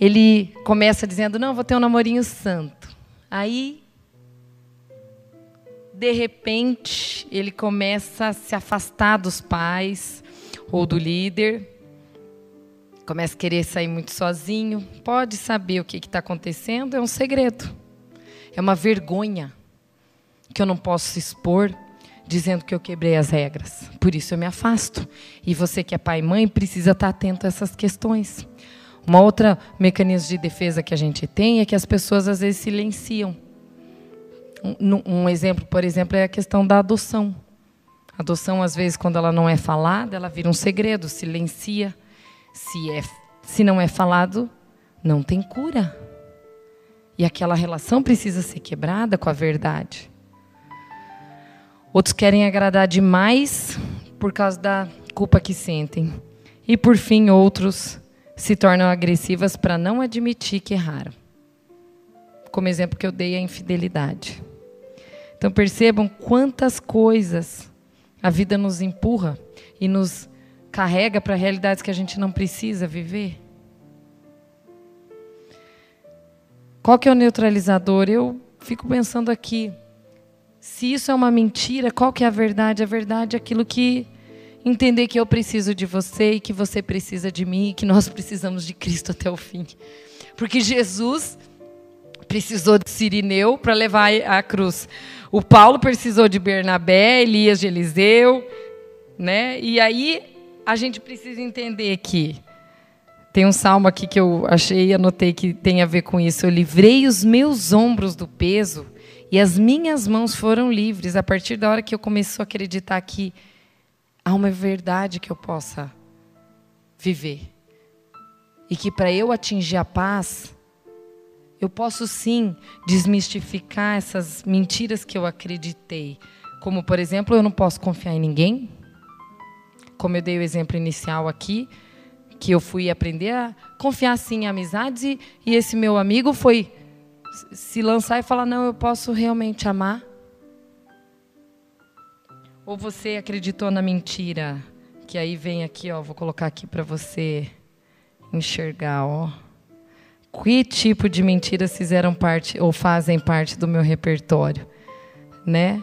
ele começa dizendo: Não, vou ter um namorinho santo. Aí, de repente, ele começa a se afastar dos pais ou do líder. começa a querer sair muito sozinho, pode saber o que está acontecendo, é um segredo. É uma vergonha que eu não posso expor dizendo que eu quebrei as regras. Por isso eu me afasto. E você que é pai e mãe precisa estar atento a essas questões. Uma outra mecanismo de defesa que a gente tem é que as pessoas às vezes silenciam. Um, um exemplo, por exemplo, é a questão da adoção. A adoção, às vezes, quando ela não é falada, ela vira um segredo, silencia. Se, é, se não é falado, não tem cura. E aquela relação precisa ser quebrada com a verdade. Outros querem agradar demais por causa da culpa que sentem. E, por fim, outros se tornam agressivas para não admitir que erraram. Como exemplo que eu dei a infidelidade. Então percebam quantas coisas a vida nos empurra e nos carrega para realidades que a gente não precisa viver. Qual que é o neutralizador? Eu fico pensando aqui, se isso é uma mentira, qual que é a verdade? A verdade é aquilo que entender que eu preciso de você e que você precisa de mim e que nós precisamos de Cristo até o fim. Porque Jesus precisou de Sirineu para levar a cruz. O Paulo precisou de Bernabé, Elias de Eliseu, né? E aí a gente precisa entender que tem um salmo aqui que eu achei e anotei que tem a ver com isso. Eu livrei os meus ombros do peso e as minhas mãos foram livres a partir da hora que eu comecei a acreditar que há uma verdade que eu possa viver. E que para eu atingir a paz, eu posso sim desmistificar essas mentiras que eu acreditei. Como, por exemplo, eu não posso confiar em ninguém. Como eu dei o exemplo inicial aqui, que eu fui aprender a confiar sim em amizades e, e esse meu amigo foi se lançar e falar: não, eu posso realmente amar. Ou você acreditou na mentira? Que aí vem aqui, ó, vou colocar aqui para você enxergar, ó. Que tipo de mentiras fizeram parte ou fazem parte do meu repertório, né?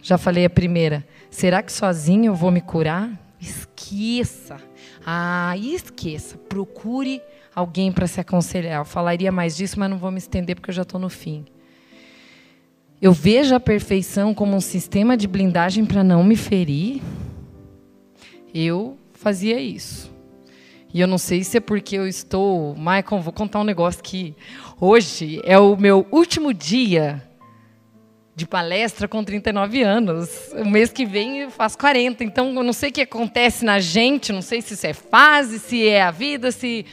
Já falei a primeira. Será que sozinho eu vou me curar? Esqueça. Ah, esqueça. Procure alguém para se aconselhar. Eu falaria mais disso, mas não vou me estender porque eu já estou no fim. Eu vejo a perfeição como um sistema de blindagem para não me ferir. Eu fazia isso. E eu não sei se é porque eu estou. Michael, vou contar um negócio que hoje é o meu último dia de palestra com 39 anos. O mês que vem eu faço 40. Então eu não sei o que acontece na gente, não sei se isso é fase, se é a vida, se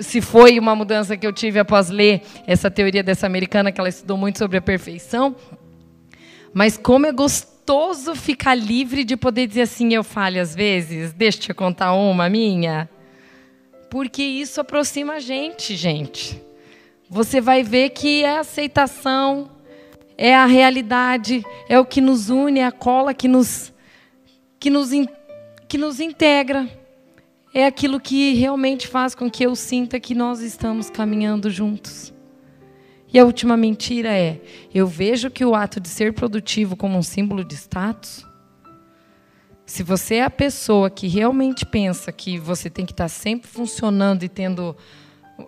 se foi uma mudança que eu tive após ler essa teoria dessa americana, que ela estudou muito sobre a perfeição. Mas como é gostoso ficar livre de poder dizer assim, eu falho às vezes, deixa eu contar uma minha. Porque isso aproxima a gente, gente. Você vai ver que é a aceitação, é a realidade, é o que nos une, é a cola que nos, que nos, que nos integra é aquilo que realmente faz com que eu sinta que nós estamos caminhando juntos. E a última mentira é: eu vejo que o ato de ser produtivo como um símbolo de status. Se você é a pessoa que realmente pensa que você tem que estar sempre funcionando e tendo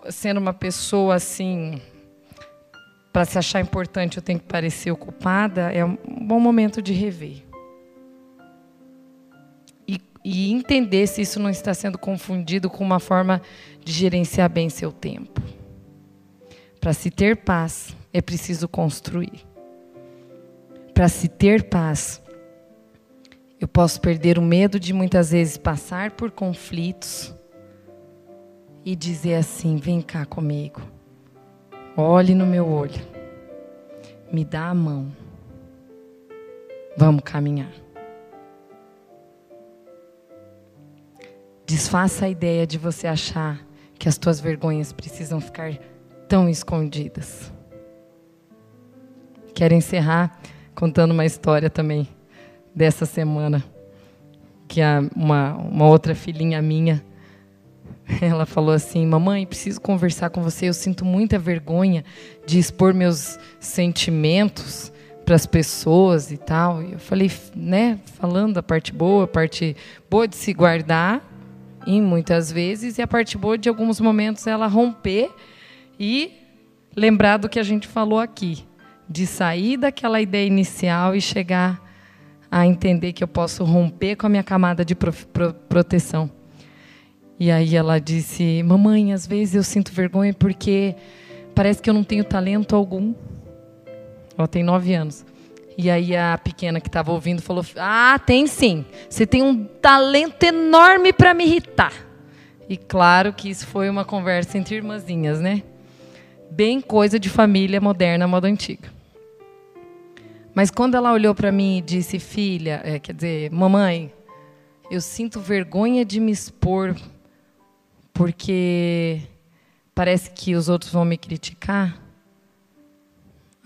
sendo uma pessoa assim para se achar importante, eu tenho que parecer ocupada, é um bom momento de rever e entender se isso não está sendo confundido com uma forma de gerenciar bem seu tempo. Para se ter paz, é preciso construir. Para se ter paz, eu posso perder o medo de muitas vezes passar por conflitos e dizer assim: vem cá comigo, olhe no meu olho, me dá a mão, vamos caminhar. Desfaça a ideia de você achar que as tuas vergonhas precisam ficar tão escondidas. Quero encerrar contando uma história também dessa semana. Que uma, uma outra filhinha minha, *laughs* ela falou assim: Mamãe, preciso conversar com você. Eu sinto muita vergonha de expor meus sentimentos para as pessoas e tal. E eu falei, né, falando a parte boa, a parte boa de se guardar em muitas vezes e a parte boa de alguns momentos ela romper e lembrar do que a gente falou aqui, de sair daquela ideia inicial e chegar a entender que eu posso romper com a minha camada de pro, pro, proteção. E aí ela disse: Mamãe, às vezes eu sinto vergonha porque parece que eu não tenho talento algum. Ela tem nove anos. E aí a pequena que estava ouvindo falou: Ah, tem sim. Você tem um talento enorme para me irritar. E claro que isso foi uma conversa entre irmãzinhas, né? Bem coisa de família moderna, moda antiga. Mas quando ela olhou para mim e disse: Filha, é, quer dizer, mamãe, eu sinto vergonha de me expor porque parece que os outros vão me criticar.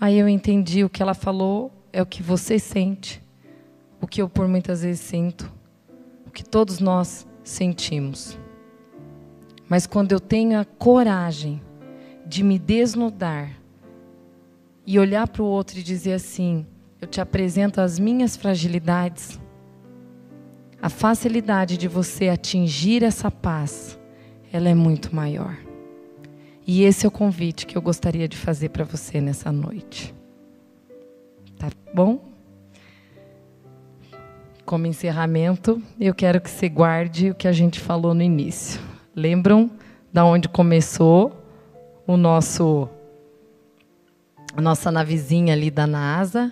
Aí eu entendi o que ela falou é o que você sente, o que eu por muitas vezes sinto, o que todos nós sentimos. Mas quando eu tenho a coragem de me desnudar e olhar para o outro e dizer assim: eu te apresento as minhas fragilidades, a facilidade de você atingir essa paz ela é muito maior. E esse é o convite que eu gostaria de fazer para você nessa noite. Tá bom? Como encerramento, eu quero que você guarde o que a gente falou no início. Lembram da onde começou o nosso a nossa navezinha ali da NASA,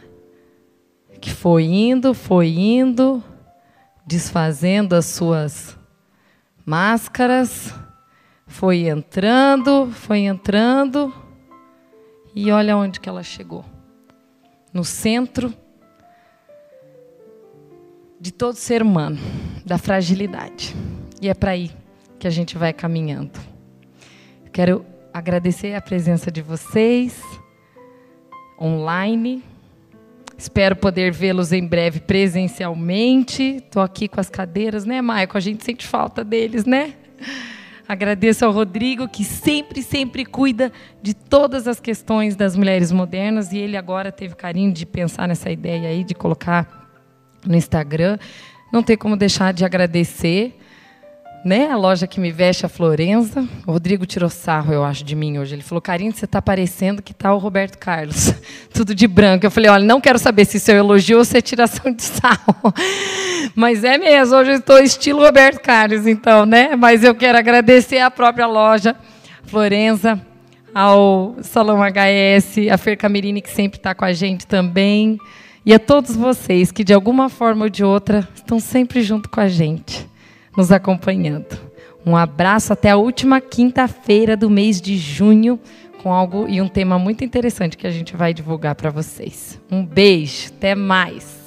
que foi indo, foi indo, desfazendo as suas máscaras, foi entrando, foi entrando, e olha onde que ela chegou. No centro de todo ser humano, da fragilidade. E é para aí que a gente vai caminhando. Quero agradecer a presença de vocês online. Espero poder vê-los em breve presencialmente. Estou aqui com as cadeiras, né, Maico? A gente sente falta deles, né? Agradeço ao Rodrigo, que sempre, sempre cuida de todas as questões das mulheres modernas, e ele agora teve carinho de pensar nessa ideia aí, de colocar no Instagram. Não tem como deixar de agradecer né? A loja que me veste a Florença. O Rodrigo tirou sarro, eu acho, de mim hoje. Ele falou: Karine, você está parecendo que está o Roberto Carlos. *laughs* Tudo de branco. Eu falei: olha, não quero saber se isso é elogio ou se é tiração de sarro. *laughs* Mas é mesmo, hoje eu estou estilo Roberto Carlos, então, né? Mas eu quero agradecer à própria loja Florença, ao Salão HS, a Fer Camerini, que sempre está com a gente também. E a todos vocês que, de alguma forma ou de outra, estão sempre junto com a gente nos acompanhando. Um abraço até a última quinta-feira do mês de junho com algo e um tema muito interessante que a gente vai divulgar para vocês. Um beijo, até mais.